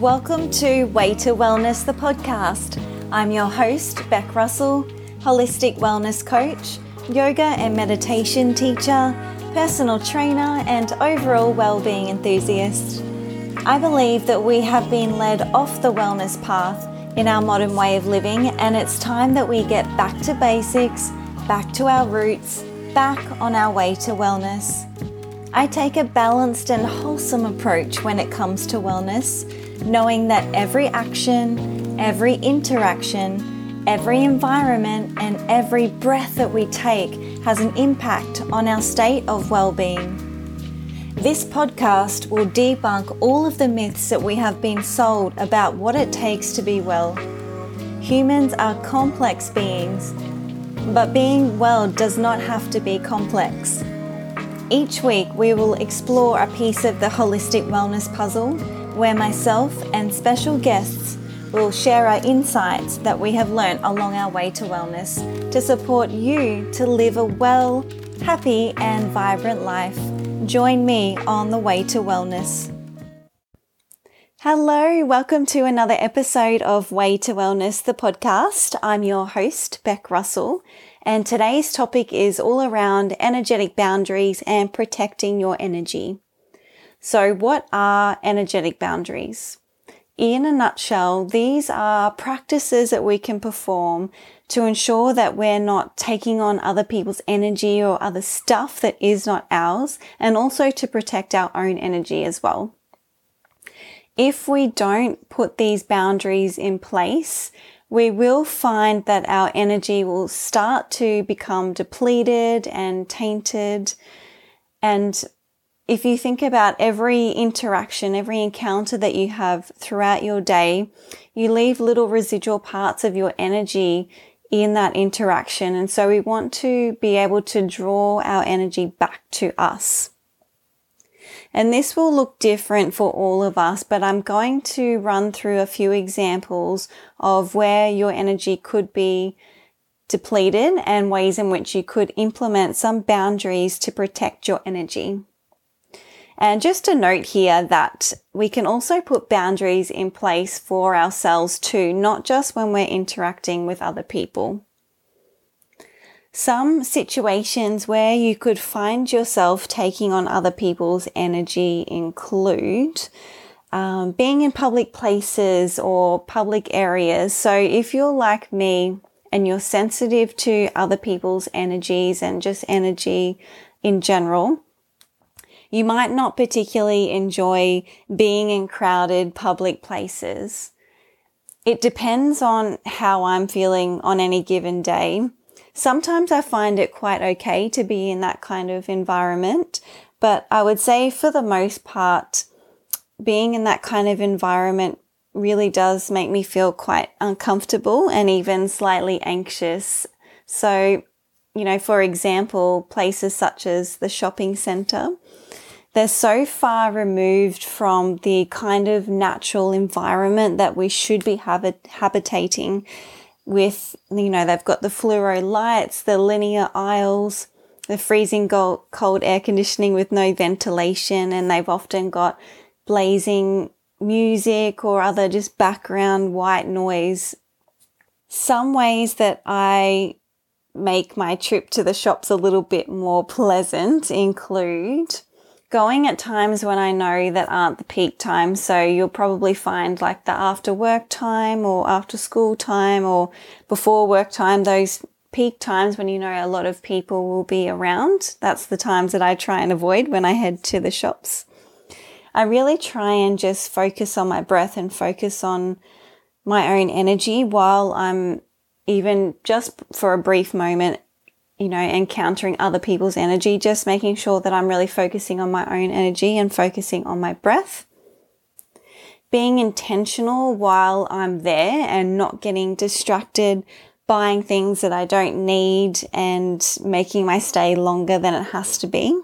welcome to Way to Wellness, the podcast. I'm your host, Beck Russell, holistic wellness coach, yoga and meditation teacher, personal trainer, and overall well-being enthusiast. I believe that we have been led off the wellness path in our modern way of living, and it's time that we get back to basics, back to our roots, back on our way to wellness. I take a balanced and wholesome approach when it comes to wellness, knowing that every action, every interaction, every environment, and every breath that we take has an impact on our state of well being. This podcast will debunk all of the myths that we have been sold about what it takes to be well. Humans are complex beings, but being well does not have to be complex. Each week, we will explore a piece of the holistic wellness puzzle where myself and special guests will share our insights that we have learned along our way to wellness to support you to live a well, happy, and vibrant life. Join me on the way to wellness. Hello, welcome to another episode of Way to Wellness, the podcast. I'm your host, Beck Russell, and today's topic is all around energetic boundaries and protecting your energy. So, what are energetic boundaries? In a nutshell, these are practices that we can perform to ensure that we're not taking on other people's energy or other stuff that is not ours, and also to protect our own energy as well. If we don't put these boundaries in place, we will find that our energy will start to become depleted and tainted. And if you think about every interaction, every encounter that you have throughout your day, you leave little residual parts of your energy in that interaction. And so we want to be able to draw our energy back to us. And this will look different for all of us, but I'm going to run through a few examples of where your energy could be depleted and ways in which you could implement some boundaries to protect your energy. And just a note here that we can also put boundaries in place for ourselves too, not just when we're interacting with other people. Some situations where you could find yourself taking on other people's energy include um, being in public places or public areas. So if you're like me and you're sensitive to other people's energies and just energy in general, you might not particularly enjoy being in crowded public places. It depends on how I'm feeling on any given day. Sometimes I find it quite okay to be in that kind of environment, but I would say for the most part, being in that kind of environment really does make me feel quite uncomfortable and even slightly anxious. So, you know, for example, places such as the shopping center, they're so far removed from the kind of natural environment that we should be habit- habitating with, you know, they've got the fluoro lights, the linear aisles, the freezing cold air conditioning with no ventilation, and they've often got blazing music or other just background white noise. Some ways that I make my trip to the shops a little bit more pleasant include going at times when I know that aren't the peak times. So you'll probably find like the after work time or after school time or before work time, those peak times when you know a lot of people will be around. That's the times that I try and avoid when I head to the shops. I really try and just focus on my breath and focus on my own energy while I'm even just for a brief moment you know, encountering other people's energy, just making sure that I'm really focusing on my own energy and focusing on my breath. Being intentional while I'm there and not getting distracted, buying things that I don't need and making my stay longer than it has to be.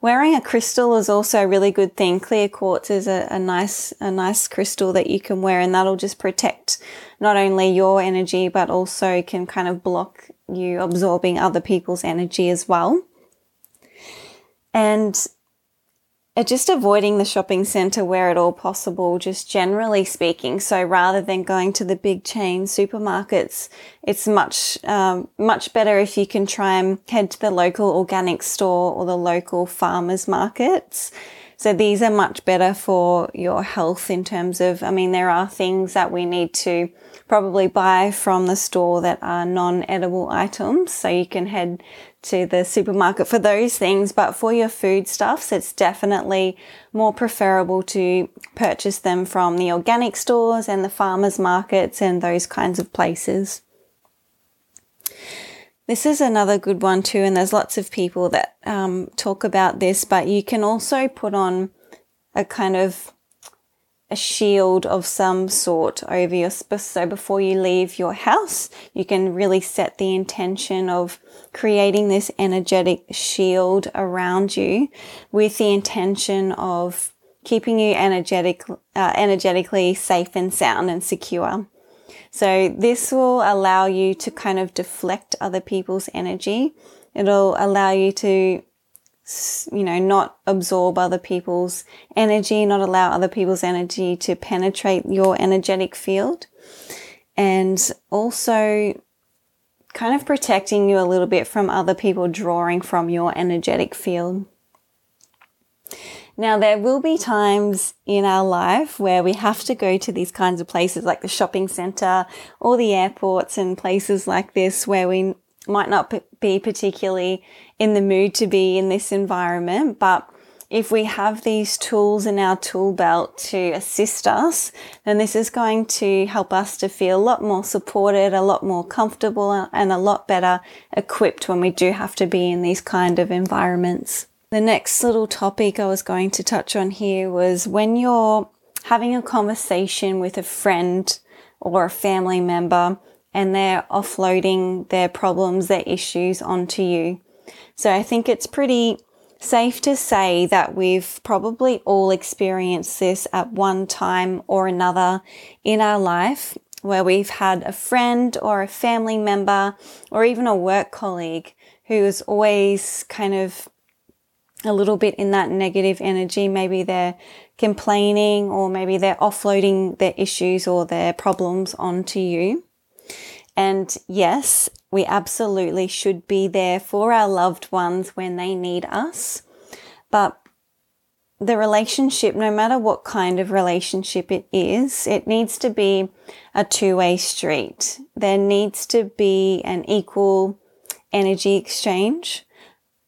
Wearing a crystal is also a really good thing. Clear quartz is a, a, nice, a nice crystal that you can wear and that'll just protect not only your energy, but also can kind of block you absorbing other people's energy as well. And uh, just avoiding the shopping center where at all possible, just generally speaking. So rather than going to the big chain supermarkets, it's much, um, much better if you can try and head to the local organic store or the local farmers markets. So these are much better for your health in terms of, I mean, there are things that we need to probably buy from the store that are non-edible items. So you can head to the supermarket for those things, but for your foodstuffs, it's definitely more preferable to purchase them from the organic stores and the farmers markets and those kinds of places. This is another good one too, and there's lots of people that um, talk about this, but you can also put on a kind of a shield of some sort over your space. so before you leave your house you can really set the intention of creating this energetic shield around you with the intention of keeping you energetic uh, energetically safe and sound and secure so this will allow you to kind of deflect other people's energy it'll allow you to you know, not absorb other people's energy, not allow other people's energy to penetrate your energetic field. And also kind of protecting you a little bit from other people drawing from your energetic field. Now, there will be times in our life where we have to go to these kinds of places like the shopping center or the airports and places like this where we might not be particularly in the mood to be in this environment, but if we have these tools in our tool belt to assist us, then this is going to help us to feel a lot more supported, a lot more comfortable, and a lot better equipped when we do have to be in these kind of environments. The next little topic I was going to touch on here was when you're having a conversation with a friend or a family member and they're offloading their problems, their issues onto you. So I think it's pretty safe to say that we've probably all experienced this at one time or another in our life where we've had a friend or a family member or even a work colleague who is always kind of a little bit in that negative energy. Maybe they're complaining or maybe they're offloading their issues or their problems onto you. And yes, we absolutely should be there for our loved ones when they need us. But the relationship, no matter what kind of relationship it is, it needs to be a two way street. There needs to be an equal energy exchange.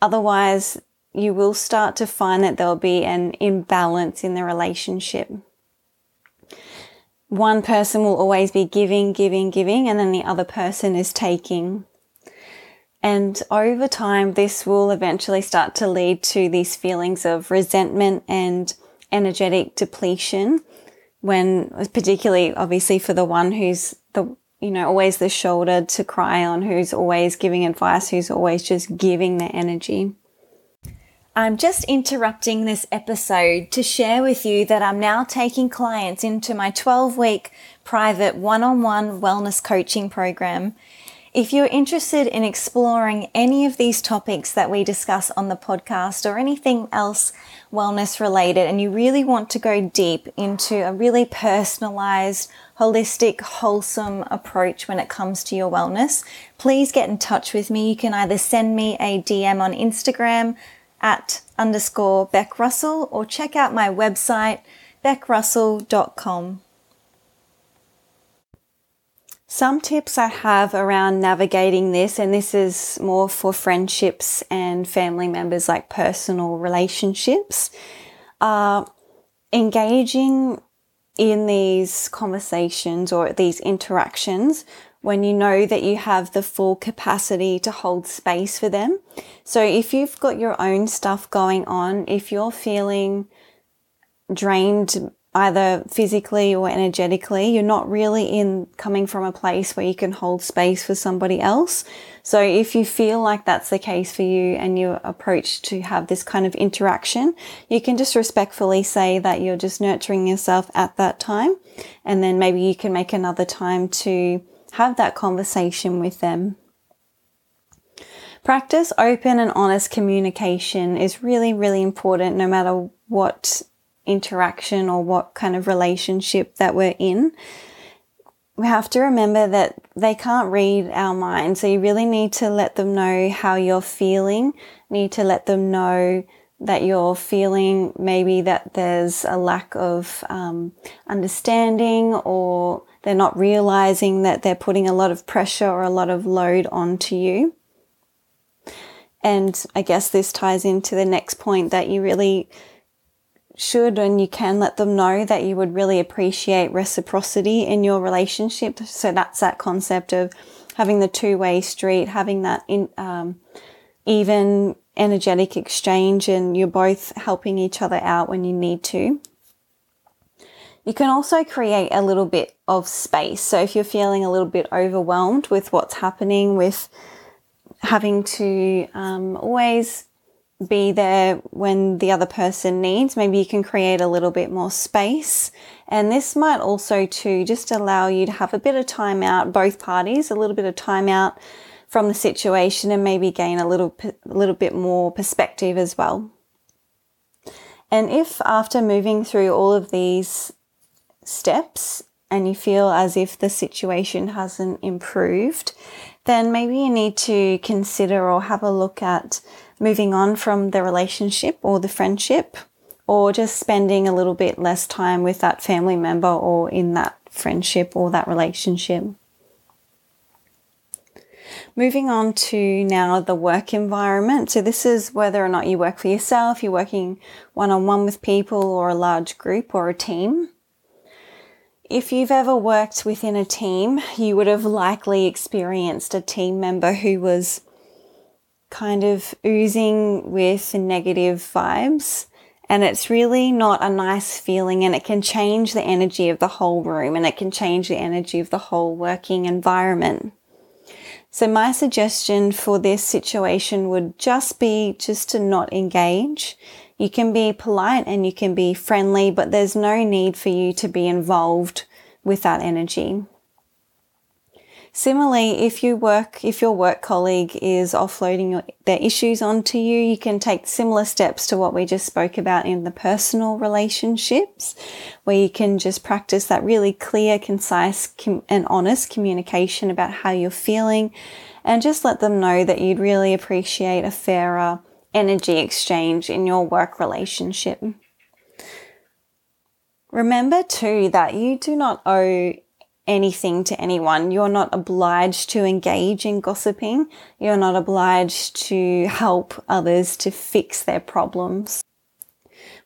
Otherwise, you will start to find that there'll be an imbalance in the relationship one person will always be giving, giving, giving, and then the other person is taking. And over time, this will eventually start to lead to these feelings of resentment and energetic depletion when, particularly obviously for the one who's the, you know, always the shoulder to cry on, who's always giving advice, who's always just giving their energy. I'm just interrupting this episode to share with you that I'm now taking clients into my 12 week private one on one wellness coaching program. If you're interested in exploring any of these topics that we discuss on the podcast or anything else wellness related, and you really want to go deep into a really personalized, holistic, wholesome approach when it comes to your wellness, please get in touch with me. You can either send me a DM on Instagram at underscore Beck Russell or check out my website, beckrussell.com. Some tips I have around navigating this, and this is more for friendships and family members, like personal relationships, are engaging in these conversations or these interactions when you know that you have the full capacity to hold space for them. So if you've got your own stuff going on, if you're feeling drained either physically or energetically, you're not really in coming from a place where you can hold space for somebody else. So if you feel like that's the case for you and you approach to have this kind of interaction, you can just respectfully say that you're just nurturing yourself at that time. And then maybe you can make another time to have that conversation with them. Practice open and honest communication is really, really important no matter what interaction or what kind of relationship that we're in. We have to remember that they can't read our mind. So you really need to let them know how you're feeling, need to let them know that you're feeling maybe that there's a lack of um, understanding or they're not realizing that they're putting a lot of pressure or a lot of load onto you. And I guess this ties into the next point that you really should and you can let them know that you would really appreciate reciprocity in your relationship. So that's that concept of having the two way street, having that in, um, even energetic exchange, and you're both helping each other out when you need to. You can also create a little bit of space. So if you're feeling a little bit overwhelmed with what's happening, with having to um, always be there when the other person needs. Maybe you can create a little bit more space. And this might also to just allow you to have a bit of time out, both parties, a little bit of time out from the situation and maybe gain a little, a little bit more perspective as well. And if after moving through all of these steps and you feel as if the situation hasn't improved, then maybe you need to consider or have a look at moving on from the relationship or the friendship, or just spending a little bit less time with that family member or in that friendship or that relationship. Moving on to now the work environment. So, this is whether or not you work for yourself, you're working one on one with people, or a large group or a team. If you've ever worked within a team, you would have likely experienced a team member who was kind of oozing with negative vibes. And it's really not a nice feeling, and it can change the energy of the whole room and it can change the energy of the whole working environment. So, my suggestion for this situation would just be just to not engage. You can be polite and you can be friendly, but there's no need for you to be involved with that energy. Similarly, if you work, if your work colleague is offloading your, their issues onto you, you can take similar steps to what we just spoke about in the personal relationships, where you can just practice that really clear, concise, com- and honest communication about how you're feeling, and just let them know that you'd really appreciate a fairer energy exchange in your work relationship. Remember too that you do not owe anything to anyone. You're not obliged to engage in gossiping. You're not obliged to help others to fix their problems.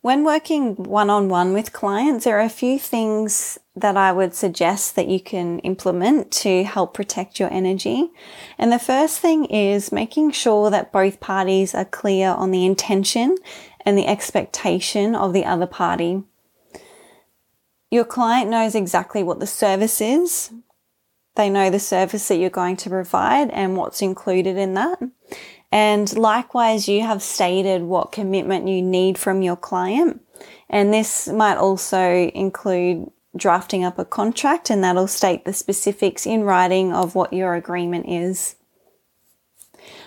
When working one on one with clients, there are a few things that I would suggest that you can implement to help protect your energy. And the first thing is making sure that both parties are clear on the intention and the expectation of the other party. Your client knows exactly what the service is. They know the service that you're going to provide and what's included in that. And likewise, you have stated what commitment you need from your client. And this might also include drafting up a contract and that'll state the specifics in writing of what your agreement is.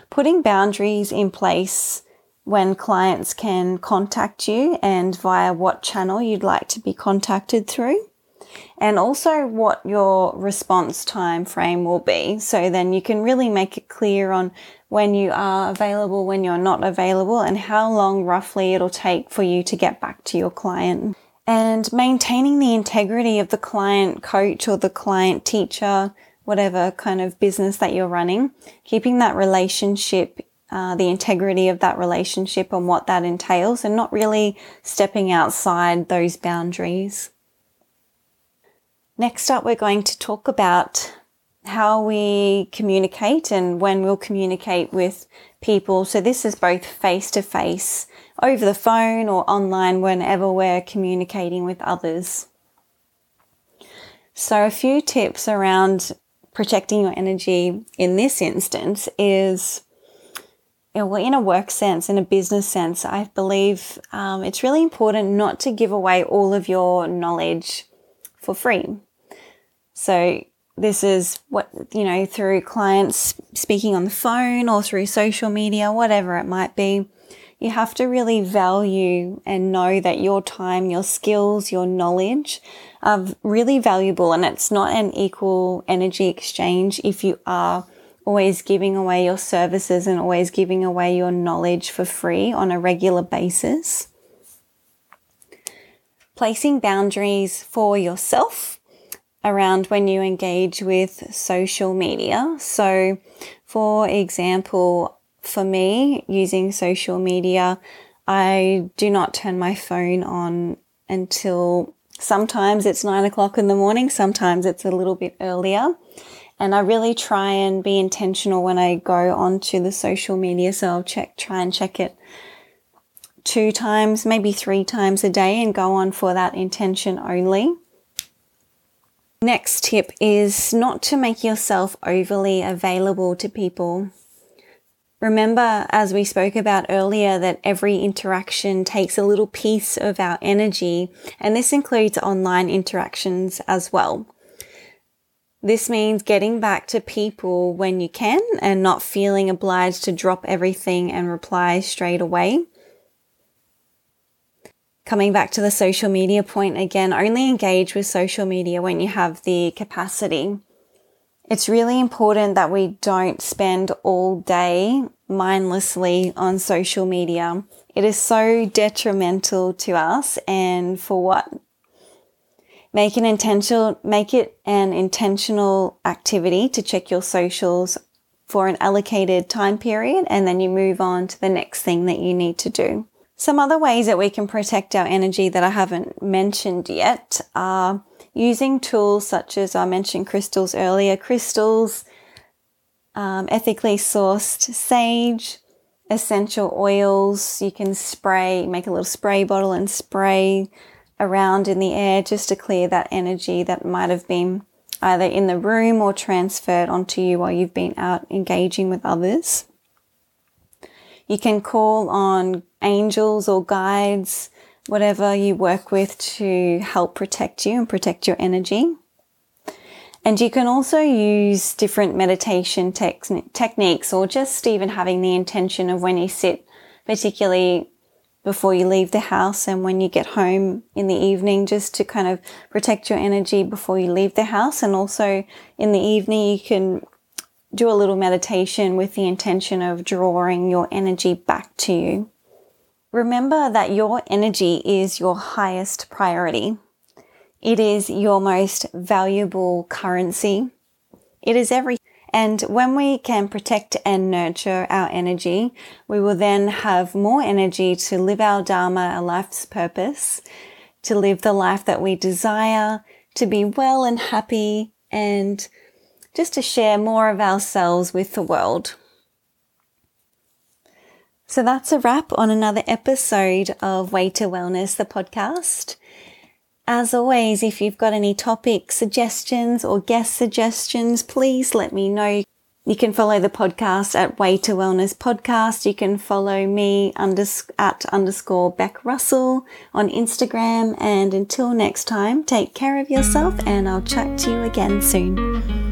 Putting boundaries in place when clients can contact you and via what channel you'd like to be contacted through and also what your response time frame will be so then you can really make it clear on when you are available when you're not available and how long roughly it'll take for you to get back to your client and maintaining the integrity of the client coach or the client teacher whatever kind of business that you're running keeping that relationship uh, the integrity of that relationship and what that entails, and not really stepping outside those boundaries. Next up, we're going to talk about how we communicate and when we'll communicate with people. So, this is both face to face, over the phone, or online whenever we're communicating with others. So, a few tips around protecting your energy in this instance is well, in a work sense, in a business sense, I believe um, it's really important not to give away all of your knowledge for free. So, this is what, you know, through clients speaking on the phone or through social media, whatever it might be. You have to really value and know that your time, your skills, your knowledge are really valuable and it's not an equal energy exchange if you are always giving away your services and always giving away your knowledge for free on a regular basis. Placing boundaries for yourself around when you engage with social media. So, for example, for me, using social media, I do not turn my phone on until sometimes it's nine o'clock in the morning, sometimes it's a little bit earlier. And I really try and be intentional when I go onto the social media. So I'll check, try and check it two times, maybe three times a day and go on for that intention only. Next tip is not to make yourself overly available to people. Remember, as we spoke about earlier, that every interaction takes a little piece of our energy, and this includes online interactions as well. This means getting back to people when you can and not feeling obliged to drop everything and reply straight away coming back to the social media point again, only engage with social media when you have the capacity. It's really important that we don't spend all day mindlessly on social media. It is so detrimental to us and for what? Make an intentional, make it an intentional activity to check your socials for an allocated time period and then you move on to the next thing that you need to do. Some other ways that we can protect our energy that I haven't mentioned yet are using tools such as I mentioned crystals earlier, crystals, um, ethically sourced sage, essential oils. You can spray, make a little spray bottle and spray around in the air just to clear that energy that might have been either in the room or transferred onto you while you've been out engaging with others. You can call on angels or guides, whatever you work with to help protect you and protect your energy. And you can also use different meditation te- techniques or just even having the intention of when you sit, particularly before you leave the house and when you get home in the evening, just to kind of protect your energy before you leave the house. And also in the evening, you can do a little meditation with the intention of drawing your energy back to you. Remember that your energy is your highest priority. It is your most valuable currency. It is everything. And when we can protect and nurture our energy, we will then have more energy to live our Dharma, our life's purpose, to live the life that we desire, to be well and happy, and just to share more of ourselves with the world. So that's a wrap on another episode of Way to Wellness, the podcast. As always, if you've got any topic suggestions or guest suggestions, please let me know. You can follow the podcast at Way to Wellness Podcast. You can follow me unders- at underscore Beck Russell on Instagram. And until next time, take care of yourself and I'll chat to you again soon.